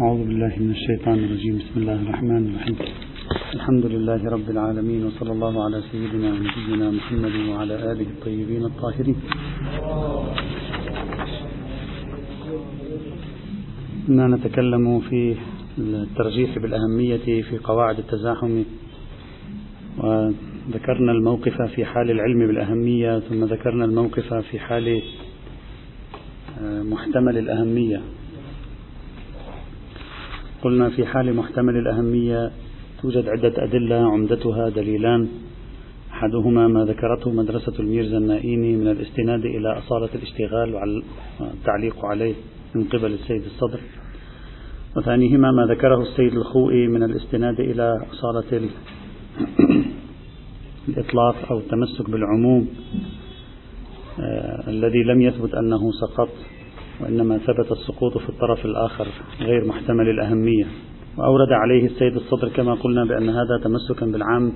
أعوذ بالله من الشيطان الرجيم. بسم الله الرحمن الرحيم. الحمد لله رب العالمين وصلى الله على سيدنا ونبينا محمد وعلى آله الطيبين الطاهرين. كنا نتكلم في الترجيح بالأهمية في قواعد التزاحم وذكرنا الموقف في حال العلم بالأهمية ثم ذكرنا الموقف في حال آه، محتمل الأهمية. قلنا في حال محتمل الأهمية توجد عدة أدلة عمدتها دليلان. أحدهما ما ذكرته مدرسة الميرزا النائيني من الاستناد إلى أصالة الاشتغال والتعليق عليه من قبل السيد الصدر. وثانيهما ما ذكره السيد الخوئي من الاستناد إلى أصالة الإطلاق أو التمسك بالعموم آه الذي لم يثبت أنه سقط. وإنما ثبت السقوط في الطرف الآخر غير محتمل الأهمية. وأورد عليه السيد الصدر كما قلنا بأن هذا تمسكا بالعام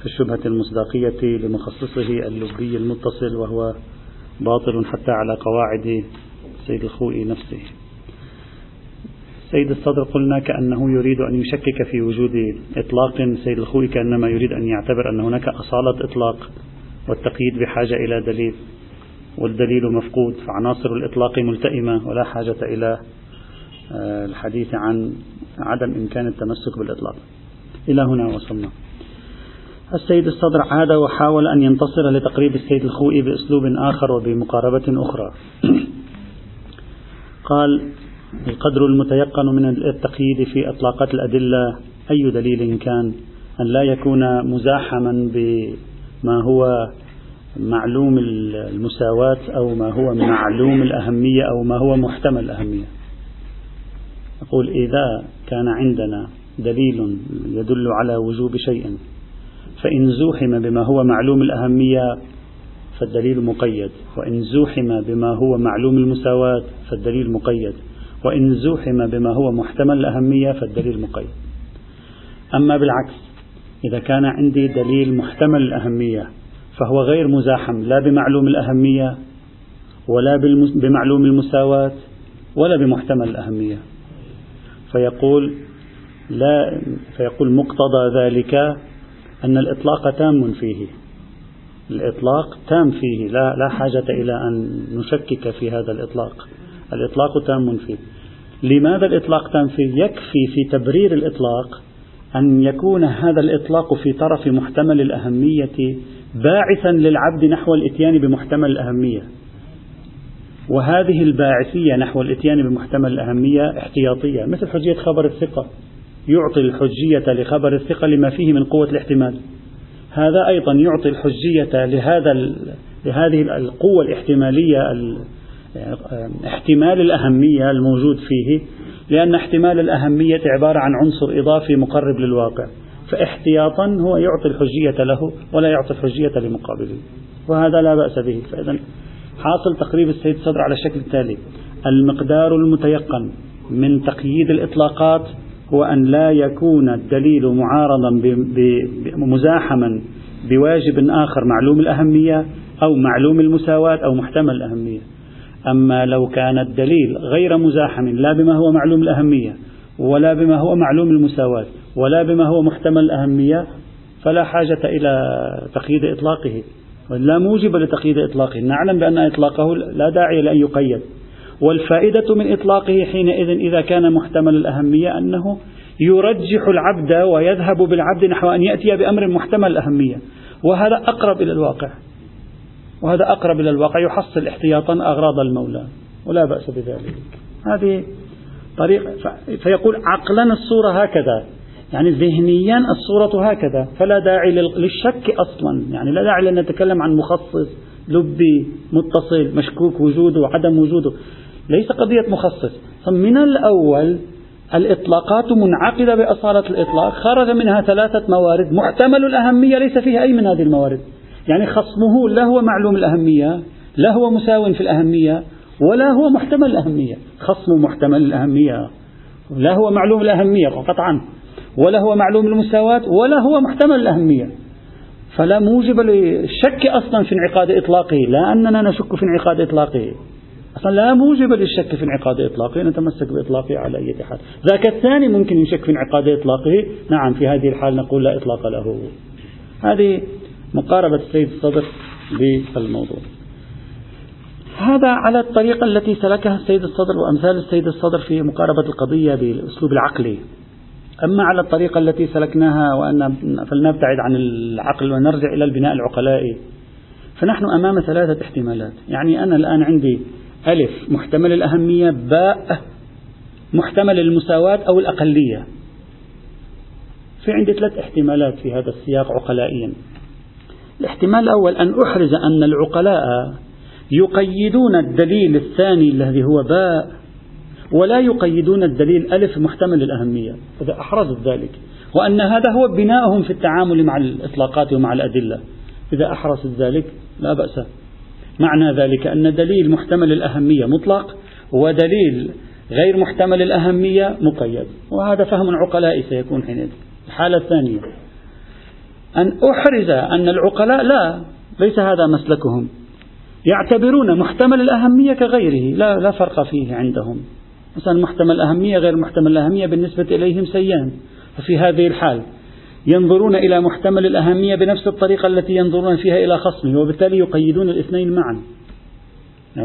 في الشبهة المصداقية لمخصصه اللبي المتصل وهو باطل حتى على قواعد السيد الخوئي نفسه. سيد الصدر قلنا كأنه يريد أن يشكك في وجود إطلاق. سيد الخوئي كأنما يريد أن يعتبر أن هناك أصالة إطلاق والتقييد بحاجة إلى دليل. والدليل مفقود فعناصر الإطلاق ملتئمة ولا حاجة إلى آه، الحديث عن عدم إمكان التمسك بالإطلاق. إلى هنا وصلنا. السيد الصدر عاد وحاول أن ينتصر لتقريب السيد الخوئي بأسلوب آخر وبمقاربة أخرى. قال القدر المتيقن من التقييد في إطلاقات الأدلة أي دليل كان أن لا يكون مزاحما بما هو معلوم المساواة أو ما هو معلوم الأهمية أو ما هو محتمل الأهمية. أقول إذا كان عندنا دليل يدل على وجوب شيء فإن زوحم بما هو معلوم الأهمية فالدليل مقيد. وإن زوحم بما هو معلوم المساواة فالدليل مقيد. وإن زوحم بما هو محتمل الأهمية فالدليل مقيد. أما بالعكس إذا كان عندي دليل محتمل الأهمية فهو غير مزاحم لا بمعلوم الأهمية ولا بمعلوم المساواة ولا بمحتمل الأهمية. فيقول لا فيقول مقتضى ذلك أن الإطلاق تام فيه. الإطلاق تام فيه لا, لا حاجة إلى أن نشكك في هذا الإطلاق. الإطلاق تام فيه. لماذا الإطلاق تام فيه؟ يكفي في تبرير الإطلاق أن يكون هذا الإطلاق في طرف محتمل الأهمية باعثا للعبد نحو الإتيان بمحتمل الأهمية. وهذه الباعثية نحو الإتيان بمحتمل الأهمية احتياطية مثل حجية خبر الثقة. يعطي الحجية لخبر الثقة لما فيه من قوة الاحتمال. هذا أيضا يعطي الحجية لهذا لهذه القوة الاحتمالية احتمال الأهمية الموجود فيه لأن احتمال الأهمية عبارة عن عنصر إضافي مقرب للواقع. فاحتياطا هو يعطي الحجية له ولا يعطي الحجية لمقابله. وهذا لا بأس به. فإذا حاصل تقريب السيد صدر على الشكل التالي. المقدار المتيقن من تقييد الإطلاقات هو أن لا يكون الدليل معارضا مزاحما بواجب آخر معلوم الأهمية أو معلوم المساواة أو محتمل الأهمية. أما لو كان الدليل غير مزاحم لا بما هو معلوم الأهمية ولا بما هو معلوم المساواة ولا بما هو محتمل الأهمية فلا حاجة إلى تقييد إطلاقه. لا موجب لتقييد إطلاقه. نعلم بأن إطلاقه لا داعي لأن يقيد. والفائدة من إطلاقه حينئذ إذا كان محتمل الأهمية أنه يرجح العبد ويذهب بالعبد نحو أن يأتي بأمر محتمل الأهمية. وهذا أقرب إلى الواقع. وهذا أقرب إلى الواقع. يحصل احتياطا أغراض المولى. ولا بأس بذلك. هذه طريقة فيقول عقلا الصورة هكذا. يعني ذهنيا الصورة هكذا فلا داعي للشك أصلا. يعني لا داعي لأن نتكلم عن مخصص لبي متصل مشكوك وجوده وعدم وجوده. ليس قضية مخصص. فمن الأول الإطلاقات منعقدة بأصالة الإطلاق. خرج منها ثلاثة موارد. محتمل الأهمية ليس فيها أي من هذه الموارد. يعني خصمه لا هو معلوم الأهمية لا هو مساو في الأهمية ولا هو محتمل الأهمية. خصم محتمل الأهمية. لا هو معلوم الأهمية قطعا ولا هو معلوم المساواة ولا هو محتمل الأهمية. فلا موجب للشك أصلا في انعقاد إطلاقه لا أننا نشك في انعقاد إطلاقه. أصلا لا موجب للشك في انعقاد إطلاقه نتمسك بإطلاقه على أي حال. ذاك الثاني ممكن يشك في انعقاد إطلاقه. نعم في هذه الحال نقول لا إطلاق له. هذه مقاربة السيد الصدر بالموضوع. هذا على الطريقة التي سلكها السيد الصدر وأمثال السيد الصدر في مقاربة القضية بالأسلوب العقلي. أما على الطريقة التي سلكناها وأن فلنبتعد عن العقل ونرجع إلى البناء العقلائي فنحن أمام ثلاثة احتمالات. يعني أنا الآن عندي ألف محتمل الأهمية باء محتمل المساواة أو الأقلية. في عندي ثلاث احتمالات في هذا السياق عقلائيا. الاحتمال الأول أن أحرز أن العقلاء يقيدون الدليل الثاني الذي هو باء ولا يقيدون الدليل ألف محتمل الأهمية إذا أحرزت ذلك. وأن هذا هو بناؤهم في التعامل مع الإطلاقات ومع الأدلة. إذا أحرزت ذلك لا بأس. معنى ذلك أن دليل محتمل الأهمية مطلق ودليل غير محتمل الأهمية مقيد. وهذا فهم عقلائي سيكون حينئذ. الحالة الثانية أن أحرز أن العقلاء لا ليس هذا مسلكهم. يعتبرون محتمل الأهمية كغيره لا, لا فرق فيه عندهم. مثلا محتمل الأهمية غير محتمل الأهمية بالنسبة إليهم سيان ففي هذه الحال ينظرون إلى محتمل الأهمية بنفس الطريقة التي ينظرون فيها إلى خصمه وبالتالي يقيدون الاثنين معا.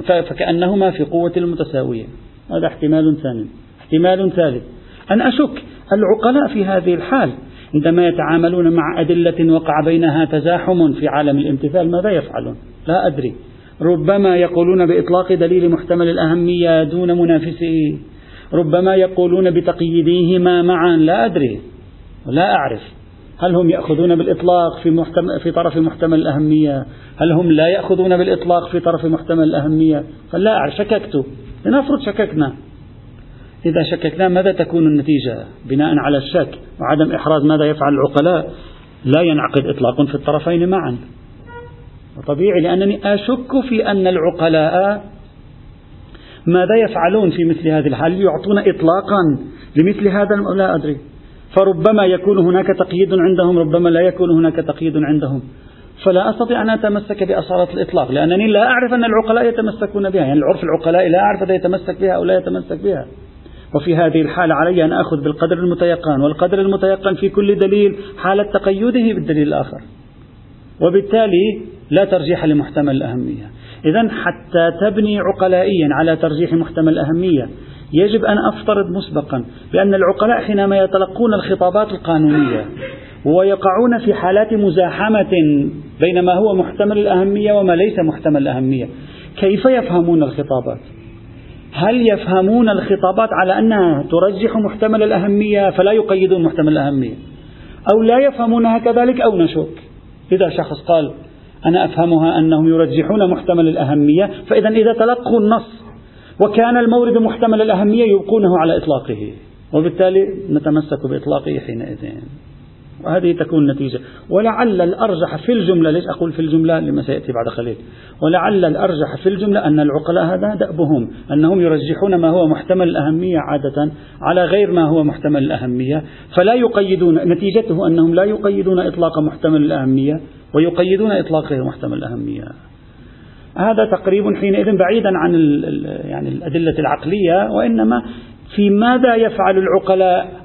فكأنهما في قوة المتساوية. هذا احتمال ثاني. احتمال ثالث. أن أشك العقلاء في هذه الحال عندما يتعاملون مع أدلة وقع بينها تزاحم في عالم الامتثال ماذا يفعلون؟ لا أدري. ربما يقولون بإطلاق دليل محتمل الأهمية دون منافسه. ربما يقولون بتقييدهما معا. لا أدري. لا أعرف. هل هم يأخذون بالإطلاق في, محتمل في طرف محتمل الأهمية؟ هل هم لا يأخذون بالإطلاق في طرف محتمل الأهمية؟ فلا أعرف. شككت. لنفرض شككنا. إذا شككنا ماذا تكون النتيجة؟ بناء على الشك وعدم إحراز ماذا يفعل العقلاء لا ينعقد إطلاق في الطرفين معا. طبيعي لأنني أشك في أن العقلاء ماذا يفعلون في مثل هذه الحال؟ يعطون إطلاقا لمثل هذا لا أدري. فربما يكون هناك تقييد عندهم ربما لا يكون هناك تقييد عندهم. فلا أستطيع أن أتمسك بأصالة الإطلاق لأنني لا أعرف أن العقلاء يتمسكون بها. يعني العرف العقلاء لا أعرف هذا يتمسك بها أو لا يتمسك بها. وفي هذه الحالة علي أن أخذ بالقدر المتيقن والقدر المتيقن في كل دليل حالة تقيده بالدليل الآخر. وبالتالي لا ترجيح لمحتمل الأهمية. إذا حتى تبني عقلائيا على ترجيح محتمل الأهمية يجب أن أفترض مسبقا بأن العقلاء حينما يتلقون الخطابات القانونية ويقعون في حالات مزاحمة بين ما هو محتمل الأهمية وما ليس محتمل الأهمية كيف يفهمون الخطابات؟ هل يفهمون الخطابات على أنها ترجح محتمل الأهمية فلا يقيدون محتمل الأهمية؟ أو لا يفهمونها كذلك أو نشك؟ إذا شخص قال أنا أفهمها أنهم يرجحون محتمل الأهمية فإذا إذا تلقوا النص وكان المورد محتمل الأهمية يبقونه على إطلاقه وبالتالي نتمسك بإطلاقه حينئذ. وهذه تكون النتيجة. ولعل الأرجح في الجملة ليش أقول في الجملة؟ لما سيأتي بعد قليل. ولعل الأرجح في الجملة أن العقلاء هذا دأبهم أنهم يرجحون ما هو محتمل الأهمية عادة على غير ما هو محتمل الأهمية. فلا يقيدون نتيجته أنهم لا يقيدون إطلاق محتمل الأهمية ويقيدون إطلاق غير محتمل الأهمية. هذا تقريب حينئذ بعيدا عن يعني الأدلة العقلية وإنما في ماذا يفعل العقلاء؟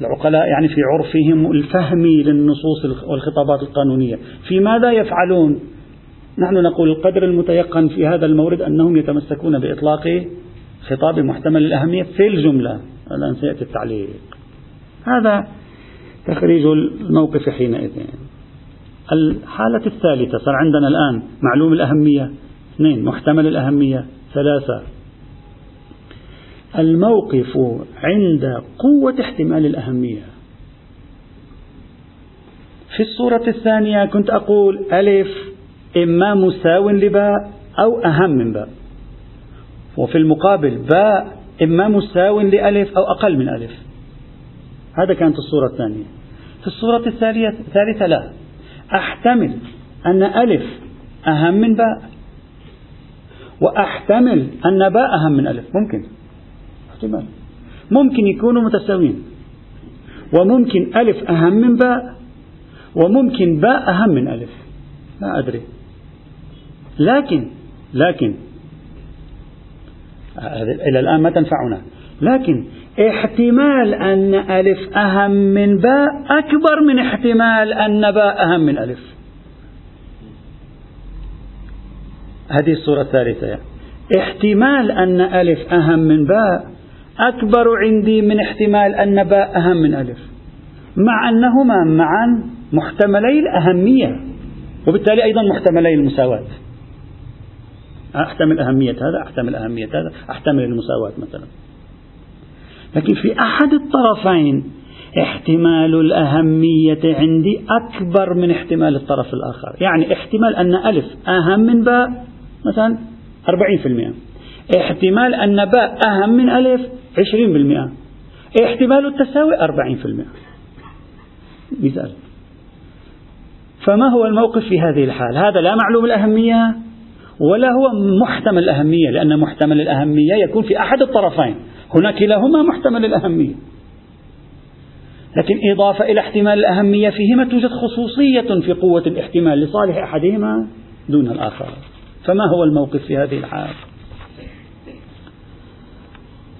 العقلاء يعني في عرفهم الفهمي للنصوص والخطابات القانونية. في ماذا يفعلون؟ نحن نقول القدر المتيقن في هذا المورد أنهم يتمسكون بإطلاق خطاب محتمل الأهمية في الجملة. الآن سيأتي التعليق. هذا تخريج الموقف حينئذ. الحالة الثالثة صار عندنا الآن معلوم الأهمية اثنين محتمل الأهمية ثلاثة الموقف عند قوة احتمال الأهمية. في الصورة الثانية كنت أقول ألف إما مساو لباء أو أهم من باء. وفي المقابل باء إما مساو لألف أو أقل من ألف. هذا كانت الصورة الثانية. في الصورة الثالثة لا. أحتمل أن ألف أهم من باء. وأحتمل أن باء أهم من ألف. ممكن. احتمال. ممكن يكونوا متساويين. وممكن ألف أهم من باء وممكن باء أهم من ألف. لا أدري. لكن لكن إلى الآن ما تنفعنا. لكن احتمال أن ألف أهم من باء أكبر من احتمال أن باء أهم من ألف. هذه الصورة الثالثة يعني. احتمال أن ألف أهم من باء أكبر عندي من احتمال أن باء أهم من ألف. مع أنهما معا محتملي الأهمية وبالتالي أيضا محتملي المساواة. أحتمل أهمية هذا أحتمل أهمية هذا أحتمل المساواة مثلا. لكن في أحد الطرفين احتمال الأهمية عندي أكبر من احتمال الطرف الآخر. يعني احتمال أن ألف أهم من باء مثلا 40% احتمال أن باء أهم من ألف 20% احتمال التساوي 40% مثال فما هو الموقف في هذه الحال؟ هذا لا معلوم الأهمية ولا هو محتمل الأهمية لأن محتمل الأهمية يكون في أحد الطرفين. هنا كلاهما محتمل الأهمية. لكن إضافة إلى احتمال الأهمية فيهما توجد خصوصية في قوة الاحتمال لصالح أحدهما دون الآخر. فما هو الموقف في هذه الحال؟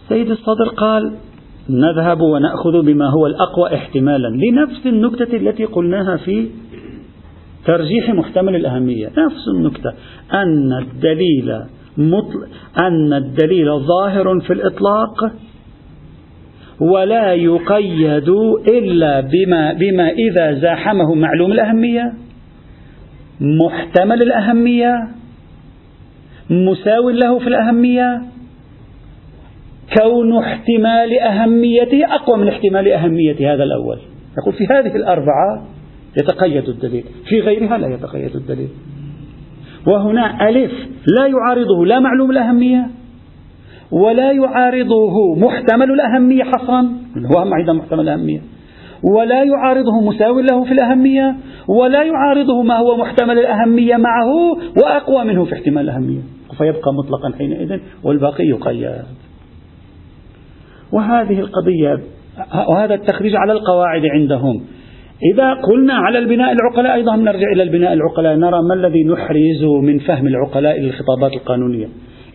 سيد الصدر قال نذهب ونأخذ بما هو الأقوى احتمالا لنفس النكتة التي قلناها في ترجيح محتمل الأهمية. نفس النكتة. أن الدليل مطل... أن الدليل ظاهر في الإطلاق ولا يقيد إلا بما, بما إذا زاحمه معلوم الأهمية محتمل الأهمية مساو له في الأهمية كون احتمال أهميته أقوى من احتمال أهمية هذا الأول. يقول في هذه الأربعة يتقيد الدليل في غيرها لا يتقيد الدليل. وهنا ألف لا يعارضه لا معلوم الأهمية ولا يعارضه محتمل الأهمية حصرا هو أيضا محتمل الأهمية ولا يعارضه مساو له في الأهمية ولا يعارضه ما هو محتمل الأهمية معه وأقوى منه في احتمال الأهمية. فيبقى مطلقا حينئذ والباقي يقيد. وهذه القضية وهذا التخريج على القواعد عندهم. إذا قلنا على البناء العقلاء أيضا نرجع إلى البناء العقلاء نرى ما الذي نحرز من فهم العقلاء للخطابات القانونية.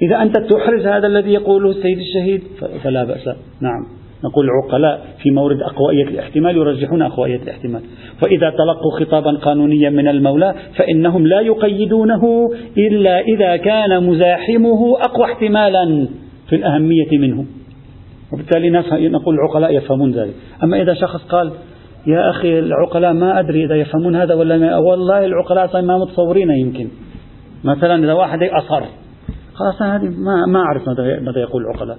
إذا أنت تحرز هذا الذي يقوله السيد الشهيد فلا بأس. نعم. نقول العقلاء في مورد أقوائية الاحتمال يرجحون أقوائية الاحتمال. وإذا تلقوا خطابا قانونيا من المولى فإنهم لا يقيدونه إلا إذا كان مزاحمه أقوى احتمالا في الأهمية منه. وبالتالي نقول العقلاء يفهمون ذلك. أما إذا شخص قال يا أخي العقلاء ما أدري إذا يفهمون هذا ولا ما. والله العقلاء ما متصورين يمكن. مثلا إذا واحد أصر خلاص هذه ما ما أعرف ماذا يقول العقلاء.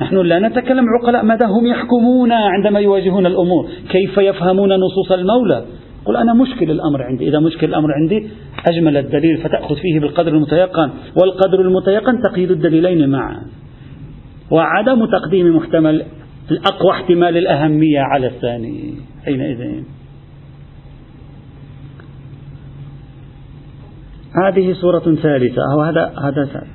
نحن لا نتكلم عقلاء ماذا هم يحكمون عندما يواجهون الأمور؟ كيف يفهمون نصوص المولى؟ قل أنا مشكل الأمر عندي. إذا مشكل الأمر عندي أجمل الدليل فتأخذ فيه بالقدر المتيقن. والقدر المتيقن تقييد الدليلين معا. وعدم تقديم محتمل الأقوى احتمال الأهمية على الثاني حينئذ. هذه صورة ثالثة. أو هذا هذا ثالث.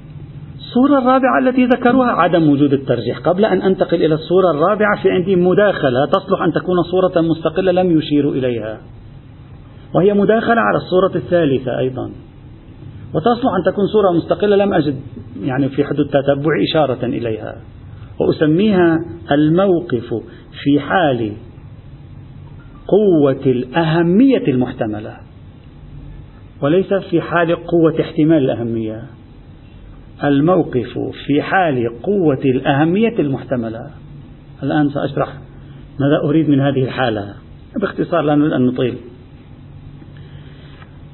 الصورة الرابعة التي ذكروها عدم وجود الترجيح. قبل أن أنتقل إلى الصورة الرابعة في عندي مداخلة تصلح أن تكون صورة مستقلة لم يشيروا إليها. وهي مداخلة على الصورة الثالثة أيضا. وتصلح أن تكون صورة مستقلة لم أجد يعني في حدود التتبع إشارة إليها. وأسميها الموقف في حال قوة الأهمية المحتملة. وليس في حال قوة احتمال الأهمية. الموقف في حال قوة الأهمية المحتملة. الآن سأشرح ماذا أريد من هذه الحالة. باختصار لا نريد أن نطيل.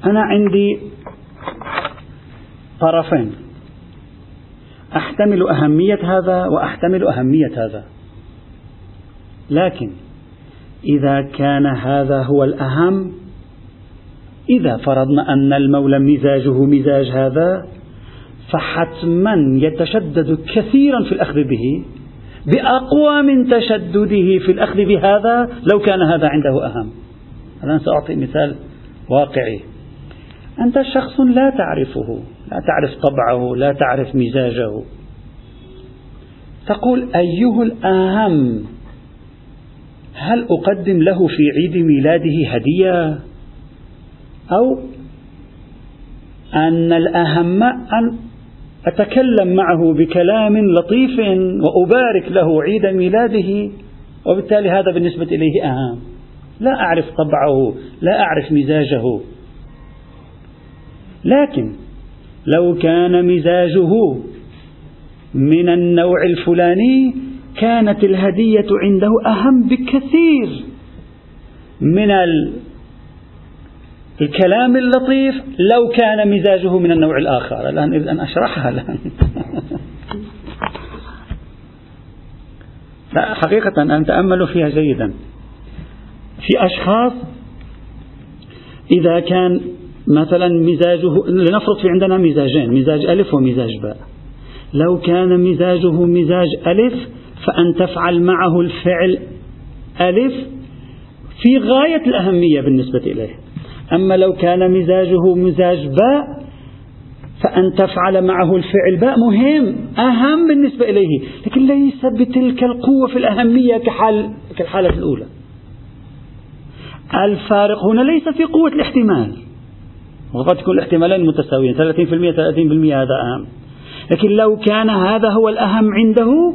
أنا عندي طرفين. أحتمل أهمية هذا وأحتمل أهمية هذا. لكن إذا كان هذا هو الأهم إذا فرضنا أن المولى مزاجه مزاج هذا فحتما يتشدد كثيرا في الأخذ به بأقوى من تشدده في الأخذ بهذا لو كان هذا عنده أهم. الآن سأعطي مثال واقعي. أنت شخص لا تعرفه. لا تعرف طبعه لا تعرف مزاجه. تقول أيه الأهم هل أقدم له في عيد ميلاده هدية؟ أو أن الأهم أن أتكلم معه بكلام لطيف وأبارك له عيد ميلاده وبالتالي هذا بالنسبة إليه أهم. لا أعرف طبعه لا أعرف مزاجه. لكن لو كان مزاجه من النوع الفلاني كانت الهدية عنده أهم بكثير من الكلام اللطيف لو كان مزاجه من النوع الآخر. الآن إذا أشرحها الآن لا حقيقة أن تأملوا فيها جيدا. في أشخاص إذا كان مثلا مزاجه لنفرض في عندنا مزاجين مزاج ألف ومزاج باء. لو كان مزاجه مزاج ألف فأن تفعل معه الفعل ألف في غاية الأهمية بالنسبة إليه. أما لو كان مزاجه مزاج باء فأن تفعل معه الفعل باء مهم أهم بالنسبة إليه. لكن ليس بتلك القوة في الأهمية كحال كالحالة الأولى. الفارق هنا ليس في قوة الاحتمال. وقد تكون الاحتمالين متساويين 30% 30% هذا أهم. لكن لو كان هذا هو الأهم عنده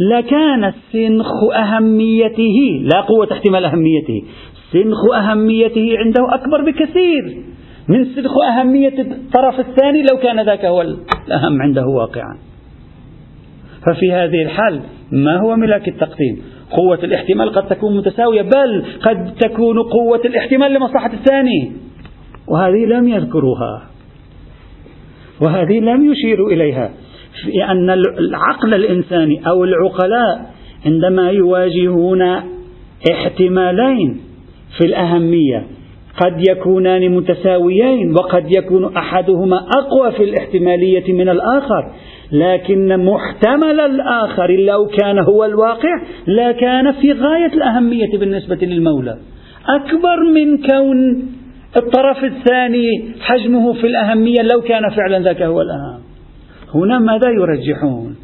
لكان سنخ أهميته لا قوة احتمال أهميته. سنخ أهميته عنده أكبر بكثير من سنخ أهمية الطرف الثاني لو كان ذاك هو الأهم عنده واقعا. ففي هذه الحال ما هو ملاك التقديم؟ قوة الاحتمال قد تكون متساوية بل قد تكون قوة الاحتمال لمصلحة الثاني. وهذه لم يذكروها. وهذه لم يشيروا إليها. في أن العقل الإنساني أو العقلاء عندما يواجهون احتمالين في الأهمية قد يكونان متساويين وقد يكون أحدهما أقوى في الاحتمالية من الآخر لكن محتمل الآخر لو كان هو الواقع لا كان في غاية الأهمية بالنسبة للمولى. أكبر من كون الطرف الثاني حجمه في الأهمية لو كان فعلا ذاك هو الأهم. هنا ماذا يرجحون؟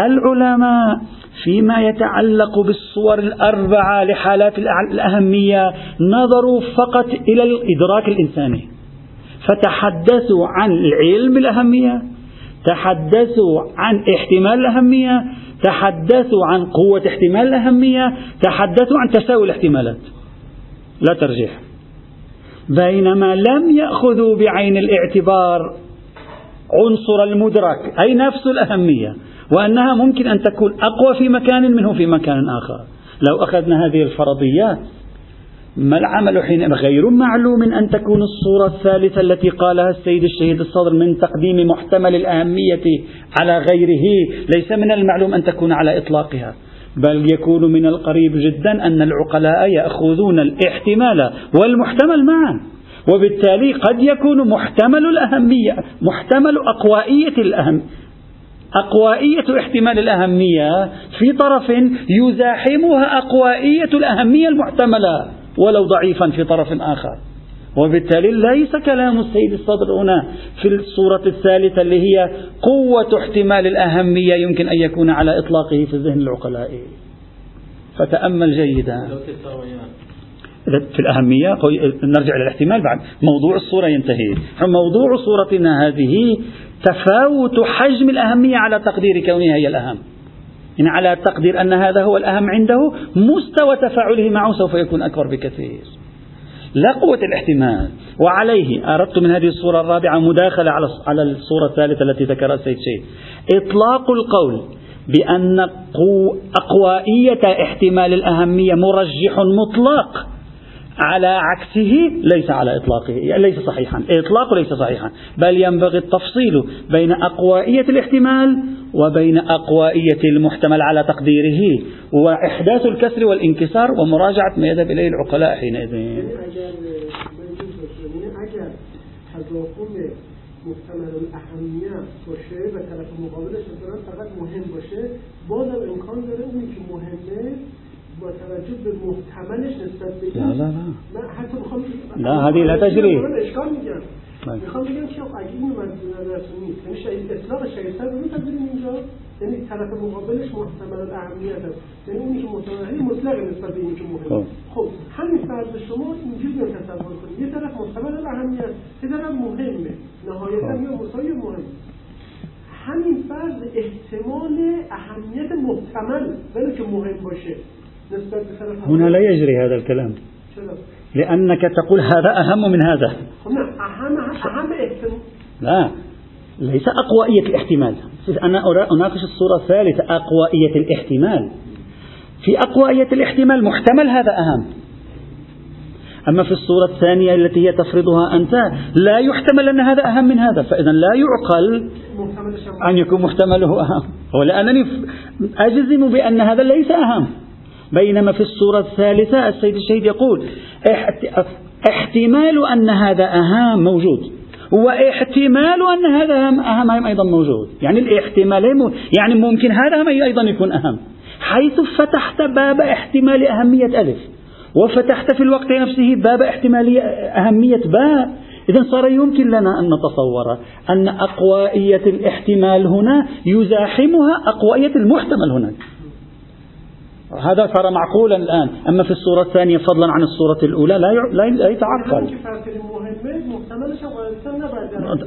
العلماء فيما يتعلق بالصور الأربعة لحالات الأهمية نظروا فقط إلى الإدراك الإنساني. فتحدثوا عن العلم بالأهمية تحدثوا عن احتمال الأهمية تحدثوا عن قوة احتمال الأهمية تحدثوا عن تساوي الاحتمالات. لا ترجيح. بينما لم يأخذوا بعين الاعتبار عنصر المدرك أي نفس الأهمية وأنها ممكن أن تكون أقوى في مكان منه في مكان آخر. لو أخذنا هذه الفرضيات ما العمل حين غير معلوم أن تكون الصورة الثالثة التي قالها السيد الشهيد الصدر من تقديم محتمل الأهمية على غيره. ليس من المعلوم أن تكون على إطلاقها. بل يكون من القريب جدا أن العقلاء يأخذون الاحتمال والمحتمل معا. وبالتالي قد يكون محتمل الأهمية محتمل أقوائية الأهم أقوائية احتمال الأهمية في طرف يزاحمها أقوائية الأهمية المحتملة ولو ضعيفا في طرف آخر. وبالتالي ليس كلام السيد الصدر هنا في الصورة الثالثة اللي هي قوة احتمال الأهمية يمكن أن يكون على إطلاقه في ذهن العقلاء. فتأمل جيدا. في الأهمية نرجع إلى الاحتمال بعد. موضوع الصورة ينتهي. موضوع صورتنا هذه تفاوت حجم الأهمية على تقدير كونها هي الأهم. يعني على تقدير أن هذا هو الأهم عنده مستوى تفاعله معه سوف يكون أكبر بكثير. لا قوة الاحتمال. وعليه أردت من هذه الصورة الرابعة مداخلة على الصورة الثالثة التي ذكرها السيد شيخ إطلاق القول بأن أقوائية احتمال الأهمية مرجح مطلق. على عكسه ليس على إطلاقه يعني ليس صحيحا إطلاقه ليس صحيحا بل ينبغي التفصيل بين أقوائية الاحتمال وبين أقوائية المحتمل على تقديره وإحداث الكسر والانكسار ومراجعة ما يذهب إليه العقلاء حينئذ. محتمل باشه و طرف مقابلش مثلا فقط مهم باشه بازم امکان داره اونی که مهمه با توجه به محتملش نسبت به لا لا لا من حتی می‌خوام لا هذه لا تجري اشکال میگم. می‌خوام بگم که اگه این مد نظرتون نیست. یعنی شهید اطلاق شهید رو میپذیریم اینجا. یعنی طرف مقابلش محتمل الاهمیت است. یعنی اونی که محتمل مطلق نسبت به اینی که مهم خب همین فرض شما اینجوری رو تصور کنید یه طرف محتمل الاهمیت یه طرف مهمه. نهایتا یا مساوی مهم. همین فرض احتمال اهمیت محتمل ولی که مهم باشه. هنا لا يجري هذا الكلام. لأنك تقول هذا أهم من هذا. لا ليس أقوائية الاحتمال. أنا أناقش الصورة الثالثة أقوائية الاحتمال. في أقوائية الاحتمال محتمل هذا أهم. أما في الصورة الثانية التي هي تفرضها أنت لا يحتمل أن هذا أهم من هذا. فإذا لا يعقل أن يكون محتمله أهم. ولأنني أجزم بأن هذا ليس أهم. بينما في الصورة الثالثة السيد الشهيد يقول احتمال أن هذا أهم موجود واحتمال أن هذا أهم أيضا موجود. يعني الاحتمالين يعني ممكن هذا أيضا يكون أهم. حيث فتحت باب احتمال أهمية ألف وفتحت في الوقت نفسه باب احتمال أهمية باء. إذا صار يمكن لنا أن نتصور أن أقوائية الاحتمال هنا يزاحمها أقوائية المحتمل هناك. هذا صار معقولا الآن. أما في الصورة الثانية فضلا عن الصورة الأولى لا لا, لا يتعقل.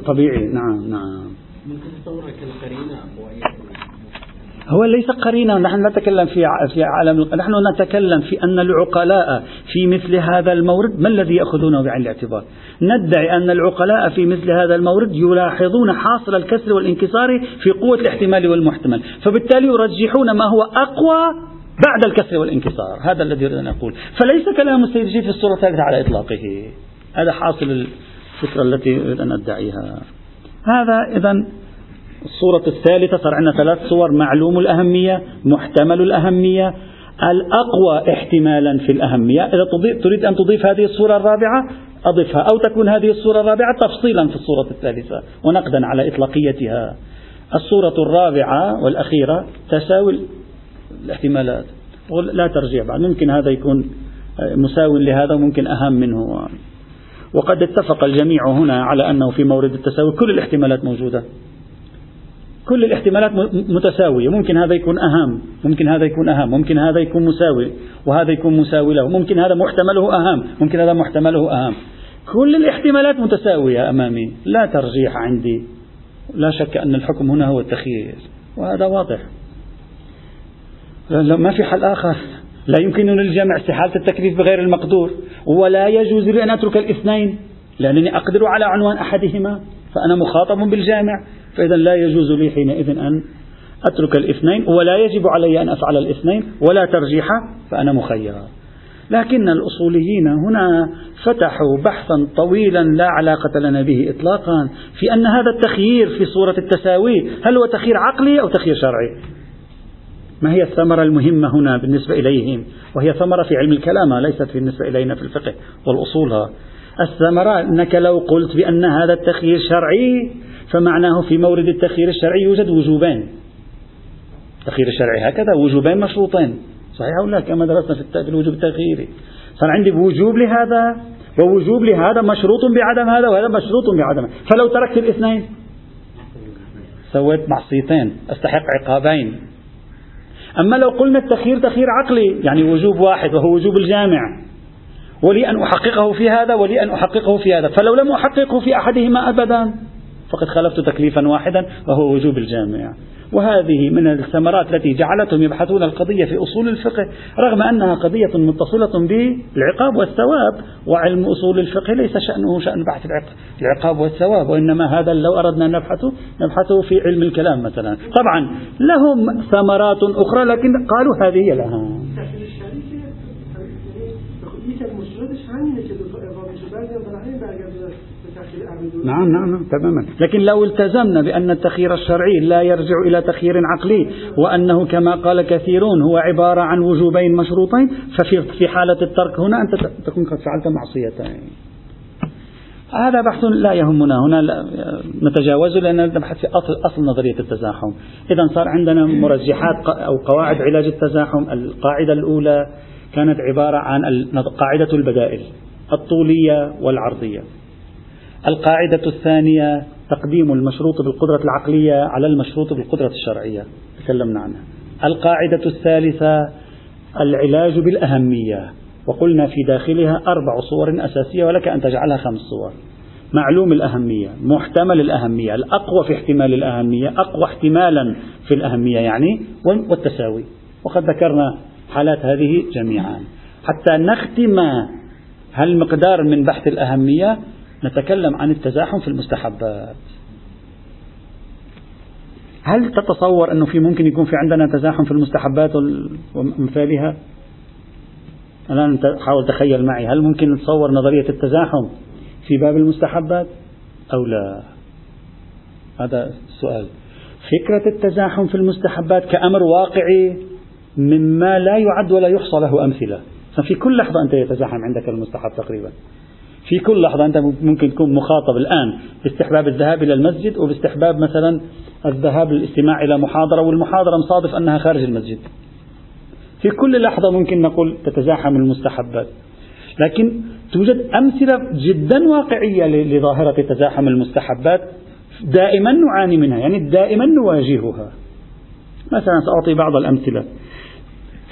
طبيعي. نعم نعم. هو ليس قرينا نحن نتكلم في في عالم نحن نتكلم في أن العقلاء في مثل هذا المورد ما الذي يأخذونه بعين الاعتبار؟ ندعي أن العقلاء في مثل هذا المورد يلاحظون حاصل الكسر والانكسار في قوة الاحتمال والمحتمل. فبالتالي يرجحون ما هو أقوى بعد الكسر والانكسار. هذا الذي يريد أن يقول فليس كلام السيد في الصورة الثالثة على إطلاقه. هذا حاصل الفكرة التي أريد أن أدعيها. هذا إذا الصورة الثالثة. صار عندنا ثلاث صور. معلوم الأهمية محتمل الأهمية. الأقوى احتمالا في الأهمية. إذا تريد أن تضيف هذه الصورة الرابعة أضفها. أو تكون هذه الصورة الرابعة تفصيلا في الصورة الثالثة ونقدا على إطلاقيتها. الصورة الرابعة والأخيرة تساوي الاحتمالات. لا ترجيع بعد ممكن هذا يكون مساو لهذا وممكن أهم منه. وقد اتفق الجميع هنا على أنه في مورد التساوي كل الاحتمالات موجودة. كل الاحتمالات متساوية. ممكن هذا يكون أهم ممكن هذا يكون أهم ممكن هذا يكون مساوي وهذا يكون مساوي له. ممكن هذا محتمله أهم ممكن هذا محتمله أهم. كل الاحتمالات متساوية أمامي. لا ترجيح عندي. لا شك أن الحكم هنا هو التخيير وهذا واضح. لا ما في حل آخر. لا يمكنني الجمع استحالة التكليف بغير المقدور. ولا يجوز لي أن أترك الاثنين. لأنني أقدر على عنوان أحدهما. فأنا مخاطب بالجامع. فإذا لا يجوز لي حينئذ أن أترك الاثنين. ولا يجب علي أن أفعل الاثنين. ولا ترجيح. فأنا مخير. لكن الأصوليين هنا فتحوا بحثا طويلا لا علاقة لنا به إطلاقا. في أن هذا التخيير في صورة التساوي هل هو تخيير عقلي أو تخيير شرعي؟ ما هي الثمرة المهمة هنا بالنسبة إليهم؟ وهي ثمرة في علم الكلام ليست بالنسبة إلينا في الفقه والأصول. الثمرة أنك لو قلت بأن هذا التخيير شرعي فمعناه في مورد التخيير الشرعي يوجد وجوبين التخيير الشرعي هكذا وجوبين مشروطين. صحيح أو لا؟ كما درسنا في الوجوب التخييري صار عندي وجوب لهذا ووجوب لهذا مشروط بعدم هذا وهذا مشروط بعدم. فلو تركت الاثنين سويت معصيتين أستحق عقابين. أما لو قلنا التخيير تخيير عقلي يعني وجوب واحد وهو وجوب الجامع ولي أن أحققه في هذا ولي أن أحققه في هذا فلو لم أحققه في أحدهما أبدا. فقد خلفت تكليفا واحدا وهو وجوب الجامع. وهذه من الثمرات التي جعلتهم يبحثون القضية في أصول الفقه رغم أنها قضية متصلة بالعقاب والثواب وعلم أصول الفقه ليس شأنه شأن بحث العقاب والثواب وإنما هذا لو أردنا أن نبحثه نبحثه في علم الكلام مثلا. طبعا لهم ثمرات أخرى لكن قالوا هذه الأهم نعم نعم نعم تماما. لكن لو التزمنا بأن التخيير الشرعي لا يرجع إلى تخيير عقلي وأنه كما قال كثيرون هو عبارة عن وجوبين مشروطين ففي في حالة الترك هنا أنت تكون قد فعلت معصيتين. هذا بحث لا يهمنا. هنا لا نتجاوزه لأن نبحث في أصل, أصل نظرية التزاحم. إذا صار عندنا مرجحات أو قواعد علاج التزاحم. القاعدة الأولى كانت عبارة عن قاعدة البدائل الطولية والعرضية. القاعدة الثانية تقديم المشروط بالقدرة العقلية على المشروط بالقدرة الشرعية. تكلمنا عنها. القاعدة الثالثة العلاج بالأهمية. وقلنا في داخلها أربع صور أساسية ولك أن تجعلها خمس صور. معلوم الأهمية محتمل الأهمية. الأقوى في احتمال الأهمية أقوى احتمالا في الأهمية يعني والتساوي. وقد ذكرنا حالات هذه جميعا. حتى نختم هالمقدار من بحث الأهمية نتكلم عن التزاحم في المستحبات. هل تتصور أنه في ممكن يكون في عندنا تزاحم في المستحبات وأمثالها الآن حاول تخيل معي هل ممكن نتصور نظرية التزاحم في باب المستحبات أو لا؟ هذا السؤال. فكرة التزاحم في المستحبات كأمر واقعي مما لا يعد ولا يحصى له أمثلة. في كل لحظة أنت يتزاحم عندك المستحب تقريبا. في كل لحظة أنت ممكن تكون مخاطب الآن باستحباب الذهاب إلى المسجد وباستحباب مثلا الذهاب للاستماع إلى محاضرة والمحاضرة مصادف أنها خارج المسجد. في كل لحظة ممكن نقول تتزاحم المستحبات. لكن توجد أمثلة جدا واقعية لظاهرة تزاحم المستحبات دائما نعاني منها يعني دائما نواجهها. مثلا سأعطي بعض الأمثلة.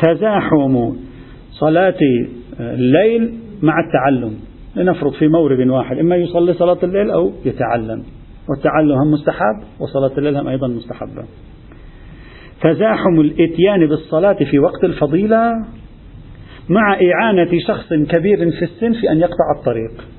تزاحم صلاة الليل مع التعلم. لنفرض في مورد واحد إما يصلي صلاة الليل أو يتعلم والتعلم هم مستحب وصلاة الليل هم أيضا مستحبة. تزاحم الإتيان بالصلاة في وقت الفضيلة مع إعانة شخص كبير في السن في أن يقطع الطريق.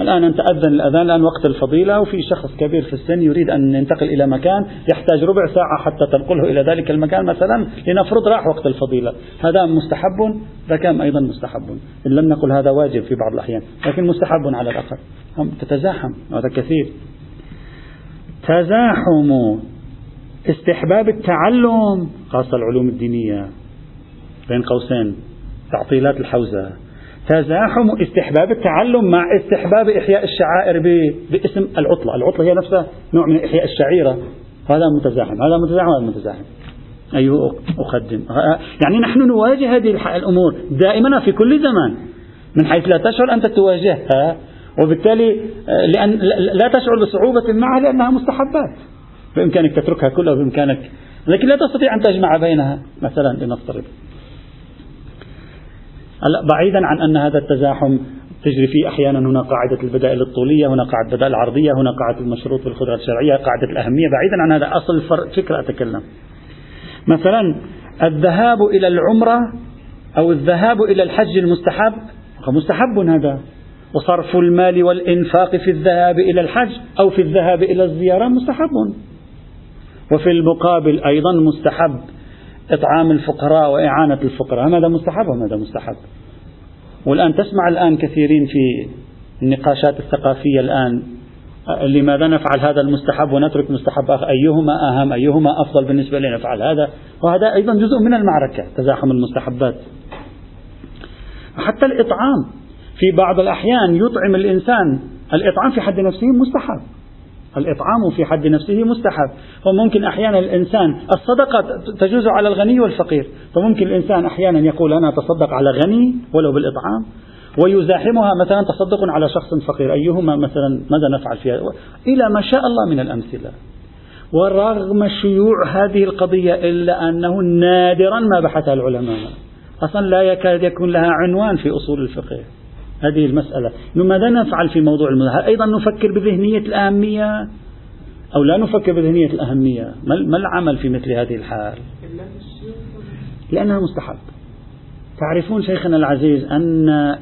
الآن أنت أذن الأذان الآن وقت الفضيلة وفي شخص كبير في السن يريد أن ينتقل إلى مكان يحتاج ربع ساعة حتى تنقله إلى ذلك المكان مثلا لنفرض راح وقت الفضيلة. هذا مستحب ذا كان أيضا مستحب. إن لم نقل هذا واجب في بعض الأحيان لكن مستحب على الأقل تتزاحم هذا كثير. تزاحم استحباب التعلم خاصة العلوم الدينية بين قوسين تعطيلات الحوزة. تزاحم استحباب التعلم مع استحباب إحياء الشعائر باسم العطلة. العطلة هي نفسها نوع من إحياء الشعيرة. هذا متزاحم. هذا متزاحم هذا متزاحم. أيوه أقدم. يعني نحن نواجه هذه الأمور دائما في كل زمان من حيث لا تشعر أنت تواجهها وبالتالي لأن لا تشعر بصعوبة معها لأنها مستحبات. بإمكانك تتركها كلها بإمكانك لكن لا تستطيع أن تجمع بينها مثلا لنفترض. هلا بعيدا عن أن هذا التزاحم تجري فيه أحيانا هنا قاعدة البدائل الطولية هنا قاعدة البدائل العرضية هنا قاعدة المشروط في القدرة الشرعية قاعدة الأهمية. بعيدا عن هذا أصل فكرة أتكلم. مثلا الذهاب إلى العمرة أو الذهاب إلى الحج المستحب مستحب هذا. وصرف المال والإنفاق في الذهاب إلى الحج أو في الذهاب إلى الزيارة مستحب. وفي المقابل أيضا مستحب. إطعام الفقراء وإعانة الفقراء هذا مستحب وهذا مستحب. والآن تسمع الآن كثيرين في النقاشات الثقافية الآن. لماذا نفعل هذا المستحب ونترك مستحب آخر أيهما أهم؟ أيهما أفضل بالنسبة لنا نفعل هذا؟ وهذا أيضا جزء من المعركة تزاحم المستحبات. حتى الإطعام في بعض الأحيان يطعم الإنسان الإطعام في حد نفسه مستحب. الإطعام في حد نفسه مستحب. وممكن أحيانا الإنسان الصدقة تجوز على الغني والفقير. فممكن الإنسان أحيانا يقول أنا أتصدق على غني ولو بالإطعام ويزاحمها مثلا تصدق على شخص فقير. أيهما مثلا؟ ماذا نفعل فيها؟ إلى ما شاء الله من الأمثلة. ورغم شيوع هذه القضية إلا أنه نادرا ما بحثها العلماء. أصلا لا يكاد يكون لها عنوان في أصول الفقه. هذه المسألة. ماذا نفعل في موضوع المذهب أيضا نفكر بذهنية الأهمية أو لا نفكر بذهنية الأهمية. ما العمل في مثل هذه الحال؟ لأنها مستحب. تعرفون شيخنا العزيز أن آه،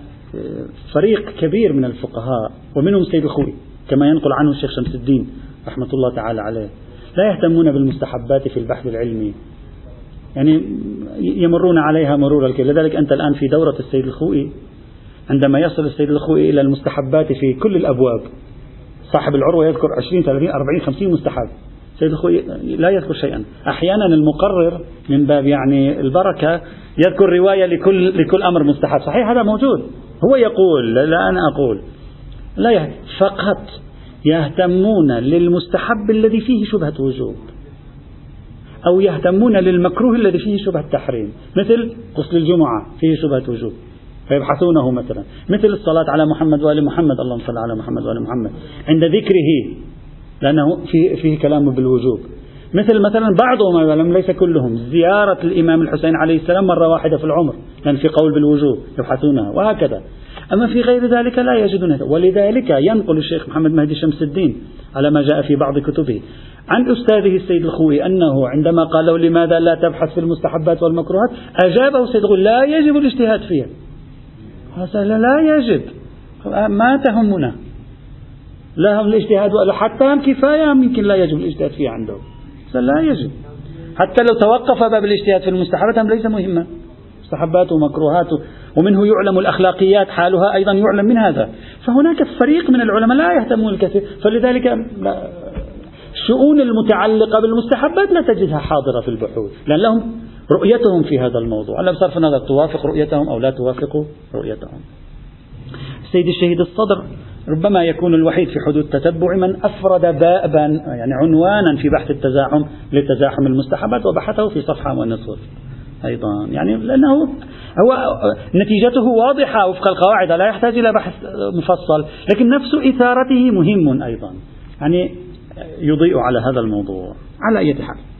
فريق كبير من الفقهاء ومنهم السيد الخوي كما ينقل عنه الشيخ شمس الدين رحمة الله تعالى عليه لا يهتمون بالمستحبات في البحث العلمي. يعني يمرون عليها مرور الكرام لذلك أنت الآن في دورة السيد الخوئي عندما يصل السيد الخوئي إلى المستحبات في كل الأبواب. صاحب العروة يذكر 20 30 40 50 مستحب. سيد الخوئي لا يذكر شيئا. أحيانا المقرر من باب يعني البركة يذكر رواية لكل, لكل أمر مستحب. صحيح هذا موجود. هو يقول لا أنا أقول. لا فقط يهتمون للمستحب الذي فيه شبهة وجوب. أو يهتمون للمكروه الذي فيه شبهة تحريم. مثل غسل الجمعة فيه شبهة وجوب. فيبحثونه مثلا. مثل الصلاة على محمد وآل محمد. اللهم صل على محمد وآل محمد. عند ذكره لأنه فيه, فيه كلام بالوجوب. مثل مثلا بعضهم ولم ليس كلهم. زيارة الإمام الحسين عليه السلام مرة واحدة في العمر. لأن في قول بالوجوب يبحثونها وهكذا. أما في غير ذلك لا يجدون ولذلك ينقل الشيخ محمد مهدي شمس الدين على ما جاء في بعض كتبه عن أستاذه السيد الخوي أنه عندما قال له لماذا لا تبحث في المستحبات والمكروهات أجابه السيد الخوي لا يجب الإجتهاد فيها. قال لا يجب. ما تهمنا. لا هم الاجتهاد حتى هم كفاية يمكن لا يجب الاجتهاد فيها عندهم. لا يجب. حتى لو توقف باب الاجتهاد في المستحبات هم ليس مهما. مستحبات ومكروهات ومنه يعلم الأخلاقيات حالها أيضا يعلم من هذا. فهناك فريق من العلماء لا يهتمون الكثير. فلذلك الشؤون المتعلقة بالمستحبات لا تجدها حاضرة في البحوث. لأن لهم رؤيتهم في هذا الموضوع. على بصرف النظر توافق رؤيتهم أو لا توافق رؤيتهم. السيد الشهيد الصدر ربما يكون الوحيد في حدود تتبع من أفرد بابا يعني عنوانا في بحث التزاحم لتزاحم المستحبات وبحثه في صفحة ونصف أيضا. يعني لأنه هو نتيجته واضحة وفق القواعد لا يحتاج إلى بحث مفصل لكن نفس إثارته مهم أيضا. يعني يضيء على هذا الموضوع على أي حال.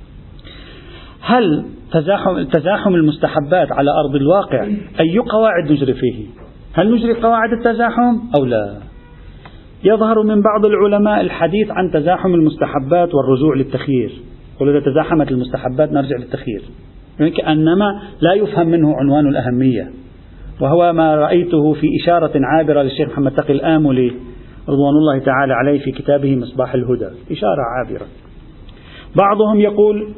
هل تزاحم, تزاحم المستحبات على أرض الواقع أي قواعد نجري فيه؟ هل نجري قواعد التزاحم أو لا؟ يظهر من بعض العلماء الحديث عن تزاحم المستحبات والرجوع للتخيير. قل إذا تزاحمت المستحبات نرجع للتخيير. يعني كأنما لا يفهم منه عنوان الأهمية. وهو ما رأيته في إشارة عابرة للشيخ محمد تقي الآملي رضوان الله تعالى عليه في كتابه مصباح الهدى. إشارة عابرة. بعضهم يقول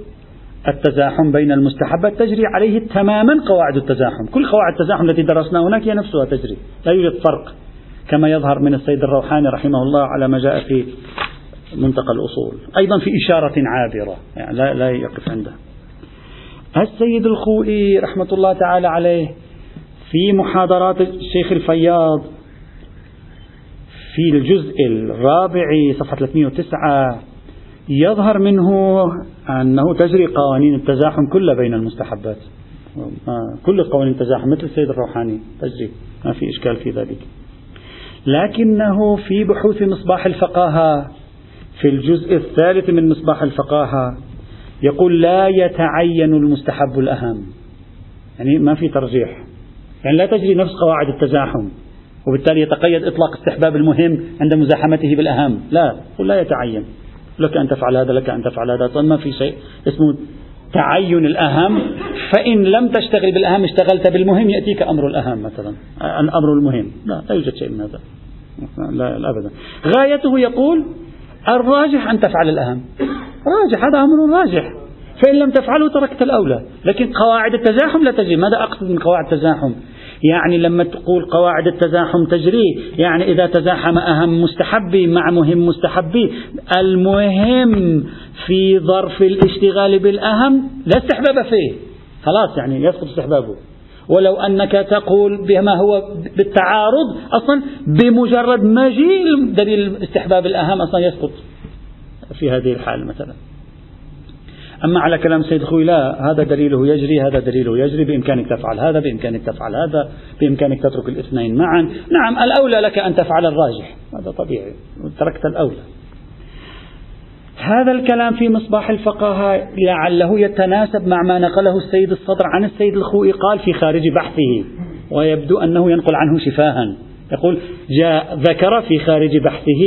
التزاحم بين المستحبات تجري عليه تماما قواعد التزاحم. كل قواعد التزاحم التي درسناها هناك هي نفسها تجري. لا يوجد فرق. كما يظهر من السيد الروحاني رحمه الله على ما جاء في منتقى الأصول. أيضا في إشارة عابرة. يعني لا, لا يقف عنده. السيد الخوئي رحمة الله تعالى عليه في محاضرات الشيخ الفياض في الجزء الرابع صفحة 309 يظهر منه أنه تجري قوانين التزاحم كلها بين المستحبات. كل قوانين التزاحم مثل السيد الروحاني تجري. ما في إشكال في ذلك. لكنه في بحوث مصباح الفقاهة في الجزء الثالث من مصباح الفقاهة يقول لا يتعين المستحب الأهم. يعني ما في ترجيح. يعني لا تجري نفس قواعد التزاحم وبالتالي يتقيد إطلاق استحباب المهم عند مزاحمته بالأهم. لا لا يتعين. لك أن تفعل هذا لك أن تفعل هذا. طيب ما في شيء اسمه تعين الأهم. فإن لم تشتغل بالأهم اشتغلت بالمهم يأتيك أمر الأهم مثلا. الأمر المهم. لا لا يوجد شيء من هذا. لا, لا أبدا. غايته يقول الراجح أن تفعل الأهم. راجح هذا أمر راجح. فإن لم تفعله تركت الأولى. لكن قواعد التزاحم لا تجري. ماذا أقصد من قواعد التزاحم؟ يعني لما تقول قواعد التزاحم تجري يعني إذا تزاحم أهم مستحبي مع مهم مستحبي. المهم في ظرف الاشتغال بالأهم لا استحباب فيه. خلاص يعني يسقط استحبابه. ولو أنك تقول بما هو بالتعارض أصلا بمجرد مجيء دليل استحباب الأهم أصلا يسقط في هذه الحالة مثلا. أما على كلام سيد خوي لا هذا دليله يجري هذا دليله يجري بإمكانك تفعل هذا بإمكانك تفعل هذا بإمكانك تترك الاثنين معا. نعم الأولى لك أن تفعل الراجح. هذا طبيعي. تركت الأولى. هذا الكلام في مصباح الفقهاء لعله يتناسب مع ما نقله السيد الصدر عن السيد الخوئي قال في خارج بحثه ويبدو أنه ينقل عنه شفاها. يقول جاء ذكر في خارج بحثه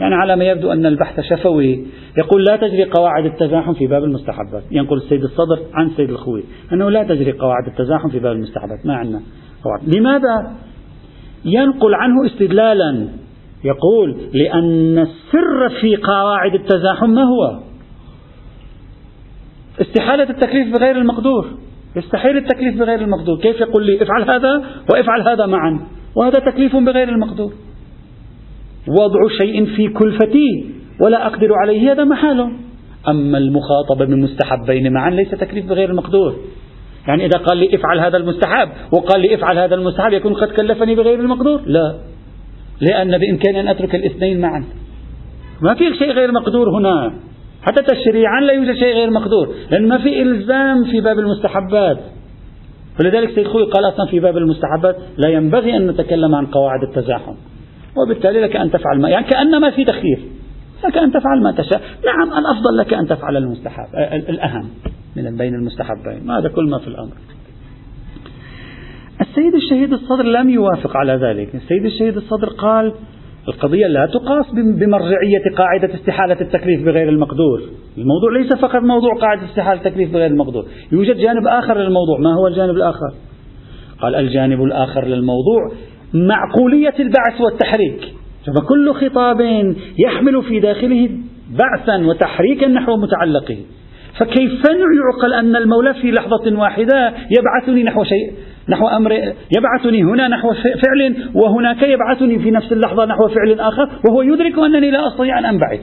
يعني على ما يبدو أن البحث شفوي. يقول لا تجري قواعد التزاحم في باب المستحبات. ينقل السيد الصدر عن السيد الخوي. أنه لا تجري قواعد التزاحم في باب المستحبات. ما عندنا قواعد. لماذا؟ ينقل عنه استدلالا. يقول لأن السر في قواعد التزاحم ما هو؟ استحالة التكليف بغير المقدور. يستحيل التكليف بغير المقدور. كيف يقول لي افعل هذا وافعل هذا معا؟ وهذا تكليف بغير المقدور. وضع شيء في كلفتي ولا أقدر عليه هذا محاله أما المخاطبة بمستحبين معا ليس تكليف بغير المقدور. يعني إذا قال لي افعل هذا المستحب وقال لي افعل هذا المستحب يكون قد كلفني بغير المقدور؟ لا. لأن بإمكاني أن أترك الاثنين معا. ما في شيء غير مقدور هنا. حتى تشريعا لا يوجد شيء غير مقدور. لأن ما في إلزام في باب المستحبات. ولذلك سيد خوي قال أصلا في باب المستحبات لا ينبغي أن نتكلم عن قواعد التزاحم. وبالتالي لك أن تفعل ما يعني كأنما في تخيير. لك أن تفعل ما تشاء. نعم الأفضل لك أن تفعل المستحب الأهم من بين المستحبين. هذا كل ما في الأمر. السيد الشهيد الصدر لم يوافق على ذلك. السيد الشهيد الصدر قال القضية لا تقاس بمرجعية قاعدة استحالة التكليف بغير المقدور. الموضوع ليس فقط موضوع قاعدة استحالة التكليف بغير المقدور. يوجد جانب آخر للموضوع. ما هو الجانب الآخر؟ قال الجانب الآخر للموضوع معقولية البعث والتحريك. فكل خطاب يحمل في داخله بعثا وتحريكا نحو متعلقه. فكيف يعقل أن المولى في لحظة واحدة يبعثني نحو شيء؟ نحو أمر يبعثني هنا نحو فعل وهناك يبعثني في نفس اللحظة نحو فعل آخر وهو يدرك أنني لا أستطيع أن أنبعث.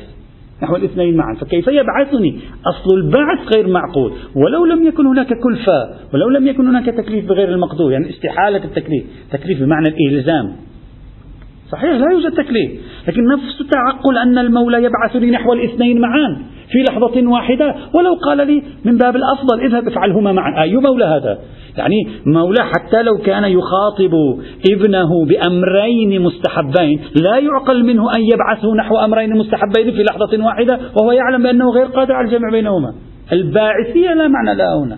نحو الاثنين معا. فكيف يبعثني؟ أصل البعث غير معقول. ولو لم يكن هناك كلفة ولو لم يكن هناك تكليف بغير المقدور يعني استحالة التكليف. تكليف بمعنى الإلزام. صحيح لا يوجد تكليف. لكن نفس تعقل أن المولى يبعثني نحو الاثنين معا في لحظة واحدة. ولو قال لي من باب الأفضل اذهب افعلهما معا. أي مولى هذا؟ يعني مولى حتى لو كان يخاطب ابنه بأمرين مستحبين لا يعقل منه أن يبعثه نحو أمرين مستحبين في لحظة واحدة وهو يعلم بأنه غير قادر على الجمع بينهما. الباعثية لا معنى لها هنا.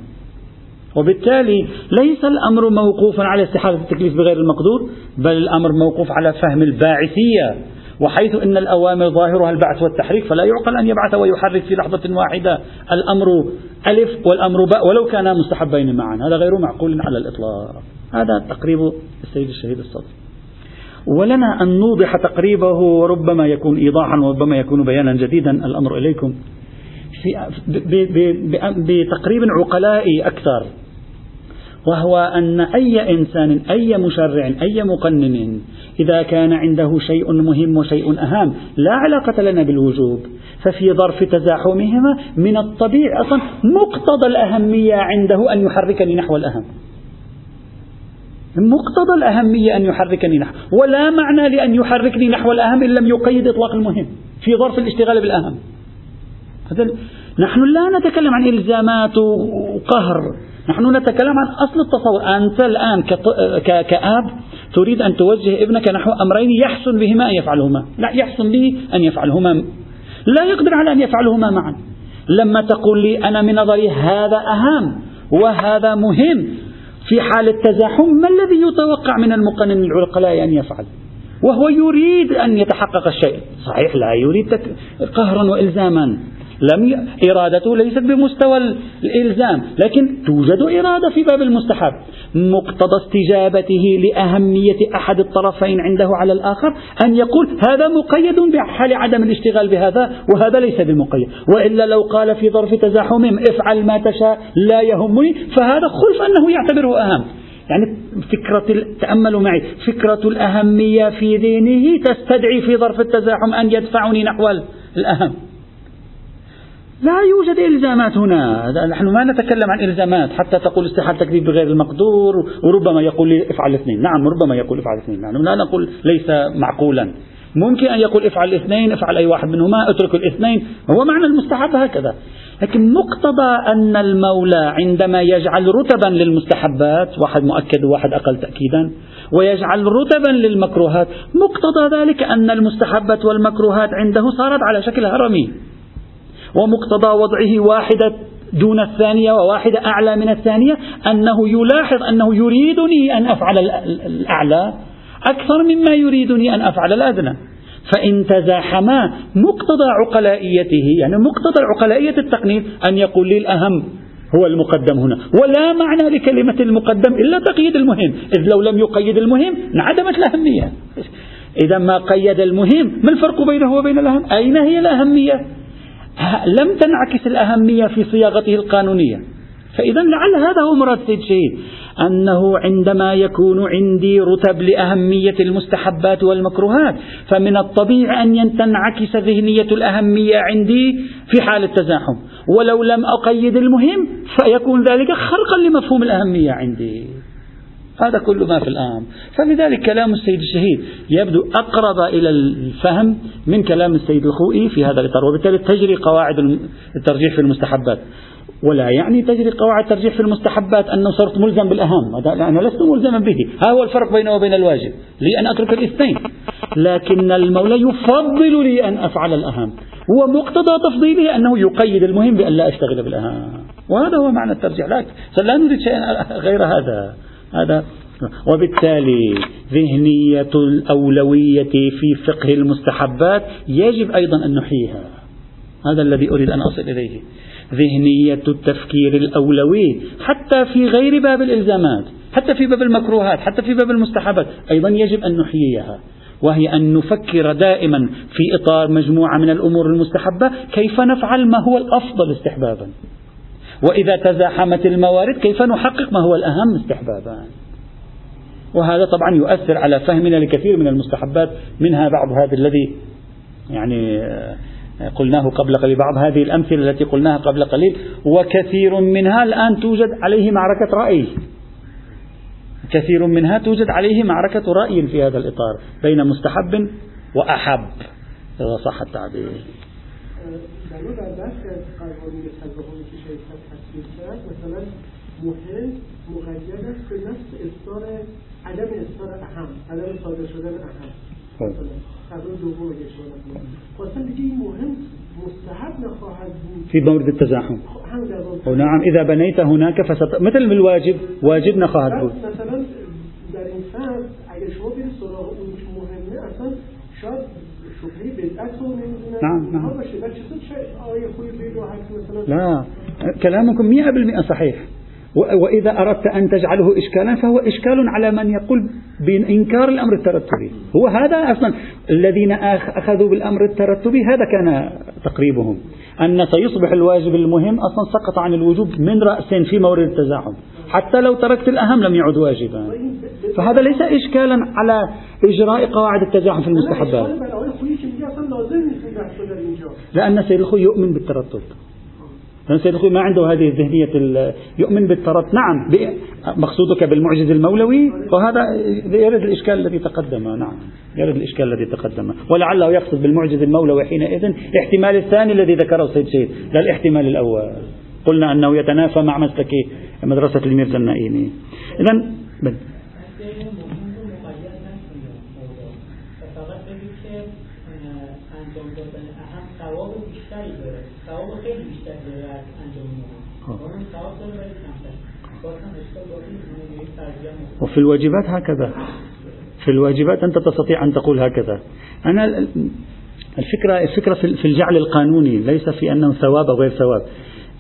وبالتالي ليس الأمر موقوفا على استحالة التكليف بغير المقدور بل الأمر موقوف على فهم الباعثية. وحيث أن الأوامر ظاهرها البعث والتحريك فلا يعقل أن يبعث ويحرك في لحظة واحدة الأمر ألف والأمر باء ولو كانا مستحبين معا. هذا غير معقول على الإطلاق. هذا تقريب السيد الشهيد الصدر. ولنا أن نوضح تقريبه وربما يكون إيضاحا وربما يكون بيانا جديدا الأمر إليكم. بتقريب عقلائي أكثر. وهو أن أي إنسان أي مشرع أي مقنن إذا كان عنده شيء مهم وشيء أهم لا علاقة لنا بالوجوب ففي ظرف تزاحمهما من الطبيعي أصلا مقتضى الأهمية عنده أن يحركني نحو الأهم. مقتضى الأهمية أن يحركني نحو ولا معنى لأن يحركني نحو الأهم إن لم يقيد إطلاق المهم في ظرف الاشتغال بالأهم. نحن لا نتكلم عن إلزامات وقهر. نحن نتكلم عن أصل التصور. أنت الآن كأب تريد أن توجه ابنك نحو أمرين يحسن بهما أن يفعلهما. لا يحسن به أن يفعلهما. لا يقدر على أن يفعلهما معا. لما تقول لي أنا من نظري هذا أهم وهذا مهم في حال التزاحم ما الذي يتوقع من المقنن العقلاء أن يفعل؟ وهو يريد أن يتحقق الشيء. صحيح لا يريد قهرا وإلزاما. لم إرادته ليست بمستوى الإلزام لكن توجد إرادة في باب المستحب. مقتضى استجابته لأهمية أحد الطرفين عنده على الآخر أن يقول هذا مقيد بحال عدم الاشتغال بهذا وهذا ليس بمقيد. وإلا لو قال في ظرف تزاحمهم افعل ما تشاء لا يهمني فهذا خلف أنه يعتبره أهم. يعني فكرة تأملوا معي. فكرة الأهمية في دينه تستدعي في ظرف التزاحم أن يدفعني نحو الأهم. لا يوجد إلزامات هنا. نحن ما نتكلم عن إلزامات حتى تقول استحال تكذيب بغير المقدور وربما يقول لي افعل الاثنين. نعم ربما يقول افعل الاثنين. نحن لا نقول ليس معقولا. ممكن أن يقول افعل الاثنين افعل أي واحد منهما اترك الاثنين. هو معنى المستحب هكذا. لكن مقتضى أن المولى عندما يجعل رتبا للمستحبات واحد مؤكد وواحد أقل تأكيدا ويجعل رتبا للمكروهات مقتضى ذلك أن المستحبات والمكروهات عنده صارت على شكل هرمي. ومقتضى وضعه واحدة دون الثانية وواحدة أعلى من الثانية أنه يلاحظ أنه يريدني أن أفعل الأعلى أكثر مما يريدني أن أفعل الأدنى. فإن تزاحما مقتضى عقلائيته يعني مقتضى عقلائية التقنين أن يقول لي الأهم هو المقدم هنا. ولا معنى لكلمة المقدم إلا تقييد المهم. إذ لو لم يقيد المهم انعدمت الأهمية. إذا ما قيد المهم ما الفرق بينه وبين الأهم؟ أين هي الأهمية؟ لم تنعكس الأهمية في صياغته القانونية. فإذا لعل هذا هو مراد سيد شهيد أنه عندما يكون عندي رتب لأهمية المستحبات والمكروهات فمن الطبيعي أن تنعكس ذهنية الأهمية عندي في حال التزاحم. ولو لم أقيد المهم فيكون ذلك خرقا لمفهوم الأهمية عندي. هذا كل ما في الأمر فلذلك كلام السيد الشهيد يبدو أقرب إلى الفهم من كلام السيد الخوئي في هذا الإطار وبالتالي تجري قواعد الترجيح في المستحبات. ولا يعني تجري قواعد الترجيح في المستحبات أنه صرت ملزم بالأهم. أنا لست ملزما به. ها هو الفرق بينه وبين الواجب. لي أن أترك الاثنين. لكن المولى يفضل لي أن أفعل الأهم. ومقتضى تفضيله أنه يقيد المهم بأن لا أشتغل بالأهم. وهذا هو معنى الترجيح. لا, لا نريد شيئا غير هذا. هذا. وبالتالي ذهنية الأولوية في فقه المستحبات يجب أيضا أن نحييها. هذا الذي أريد أن أصل إليه. ذهنية التفكير الأولوي حتى في غير باب الإلزامات حتى في باب المكروهات حتى في باب المستحبات أيضا يجب أن نحييها. وهي أن نفكر دائما في إطار مجموعة من الأمور المستحبة كيف نفعل ما هو الأفضل استحبابا. وإذا تزاحمت الموارد كيف نحقق ما هو الأهم استحبابا. وهذا طبعا يؤثر على فهمنا لكثير من المستحبات منها بعض هذا الذي يعني قلناه قبل قليل بعض هذه الأمثلة التي قلناها قبل قليل وكثير منها الآن توجد عليه معركة رأي. كثير منها توجد عليه معركة رأي في هذا الإطار بين مستحب وأحب إذا صح التعبير. مهم مقید است به نفس اصدار عدم اصدار اهم عدم صادر شدن اهم. دوم اشاره دیگه این مهم مستحب نخواهد بود. في مورد التزاحم نعم إذا بنيت هناك فست... مثل الواجب واجب نخواهد بود. مثلا در این اگر شما برید سراغ نعم نعم. مثلا لا كلامكم 100% صحيح. وإذا أردت أن تجعله إشكالا فهو إشكال على من يقول بإنكار الأمر الترتبي. هو هذا أصلا الذين أخذوا بالأمر الترتبي هذا كان تقريبهم. أن سيصبح الواجب المهم أصلا سقط عن الوجوب من رأس في مورد التزاحم. حتى لو تركت الأهم لم يعد واجبا. فهذا ليس إشكالا على إجراء قواعد التزاحم في المستحبات لأن سيد الخوي يؤمن بالترتب لأن سيد الخوي ما عنده هذه الذهنية يؤمن بالترتب نعم مقصودك بالمعجز المولوي وهذا يرد الإشكال الذي تقدم نعم يرد الإشكال الذي تقدم ولعله يقصد بالمعجز المولوي حينئذ الاحتمال الثاني الذي ذكره سيد شيد لا الاحتمال الأول. قلنا أنه يتنافى مع مسلك مدرسة الميرزا النائمي إذا وفي الواجبات هكذا. في الواجبات أنت تستطيع أن تقول هكذا. أنا الفكرة الفكرة في الجعل القانوني ليس في أنه ثواب أو غير ثواب.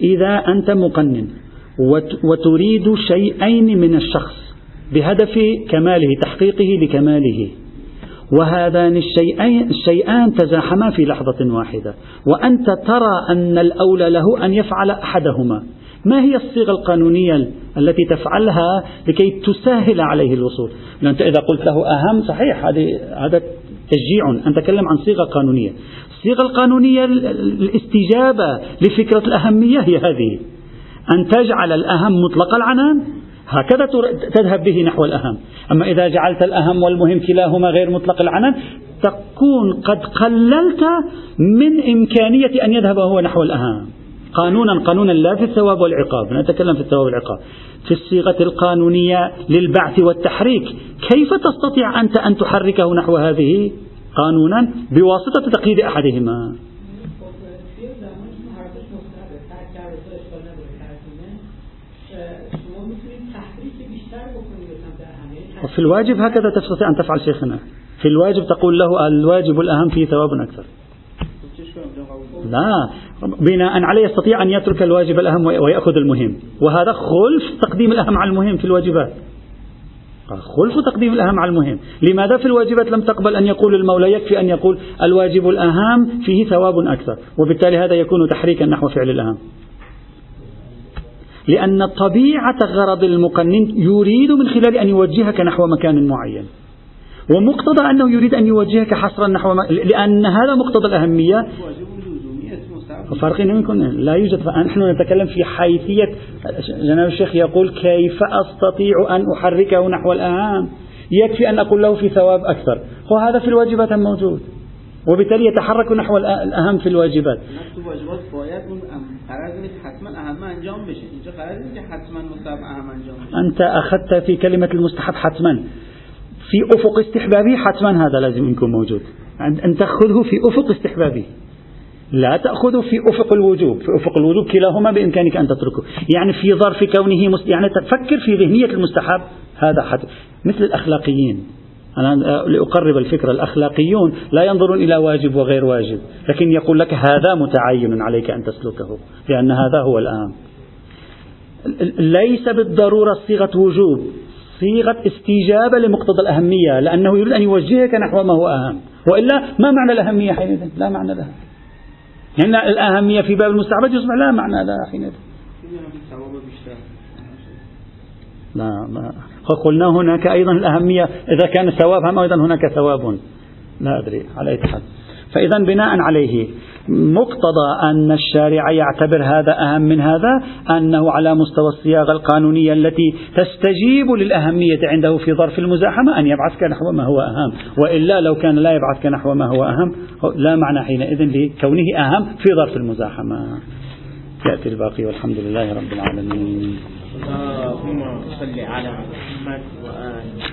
إذا أنت مقنن وتريد شيئين من الشخص بهدف كماله تحقيقه لكماله وهذان الشيئين الشيئان تزاحما في لحظة واحدة. وأنت ترى أن الأولى له أن يفعل أحدهما. ما هي الصيغة القانونية التي تفعلها لكي تسهل عليه الوصول؟ أنت إذا قلت له أهم صحيح هذا تشجيع. أن تكلم عن صيغة قانونية. الصيغة القانونية الاستجابة لفكرة الأهمية هي هذه. أن تجعل الأهم مطلق العنان هكذا تذهب به نحو الأهم. أما إذا جعلت الأهم والمهم كلاهما غير مطلق العنان تكون قد قللت من إمكانية أن يذهب هو نحو الأهم. قانونا قانونا لا في الثواب والعقاب. نتكلم في الثواب والعقاب. في الصيغة القانونية للبعث والتحريك كيف تستطيع أنت أن تحركه نحو هذه قانونا بواسطة تقييد أحدهما؟ وفي الواجب هكذا تستطيع أن تفعل شيخنا. في الواجب تقول له الواجب الأهم فيه ثواب أكثر. لا. بناء عليه يستطيع أن يترك الواجب الأهم ويأخذ المهم. وهذا خلف تقديم الأهم على المهم في الواجبات. خلف تقديم الأهم على المهم. لماذا في الواجبات لم تقبل أن يقول المولى؟ يكفي أن يقول الواجب الأهم فيه ثواب أكثر. وبالتالي هذا يكون تحريكا نحو فعل الأهم. لأن طبيعة غرض المقنن يريد من خلال أن يوجهك نحو مكان معين. ومقتضى أنه يريد أن يوجهك حصرا نحو لأن هذا مقتضى الأهمية. فرق يكون لا يوجد. نحن نتكلم في حيثية. جناب الشيخ يقول كيف أستطيع أن أحركه نحو الأهم يكفي أن أقول له في ثواب أكثر. هو هذا في الواجبات موجود؟ وبالتالي يتحرك نحو الأهم في الواجبات. أنت أخذت في كلمة المستحب حتما. في أفق استحبابي حتما هذا لازم يكون موجود. أن تأخذه في أفق استحبابي. لا تأخذه في أفق الوجوب في أفق الوجوب كلاهما بإمكانك أن تتركه. يعني في ظرف كونه مست... يعني تفكر في ذهنية المستحب. هذا حد مثل الأخلاقيين. أنا لأقرب الفكرة الأخلاقيون لا ينظرون إلى واجب وغير واجب لكن يقول لك هذا متعين عليك أن تسلكه لأن هذا هو الأهم ليس بالضرورة صيغة وجوب صيغة استجابة لمقتضى الأهمية لأنه يريد أن يوجهك نحو ما هو أهم. وإلا ما معنى الأهمية حينئذ؟ لا معنى لها. يعني الأهمية في باب المستعبد يصبح لا معنى لها حينئذ لا ما. قلنا هناك أيضا الأهمية إذا كان الثواب هم أيضا هناك ثواب. لا أدري على أي حال. فإذا بناء عليه مقتضى أن الشارع يعتبر هذا أهم من هذا أنه على مستوى الصياغة القانونية التي تستجيب للأهمية عنده في ظرف المزاحمة أن يبعثك نحو ما هو أهم. وإلا لو كان لا يبعثك نحو ما هو أهم لا معنى حينئذ لكونه أهم في ظرف المزاحمة. يأتي الباقي والحمد لله رب العالمين. اللهم صل على محمد وآله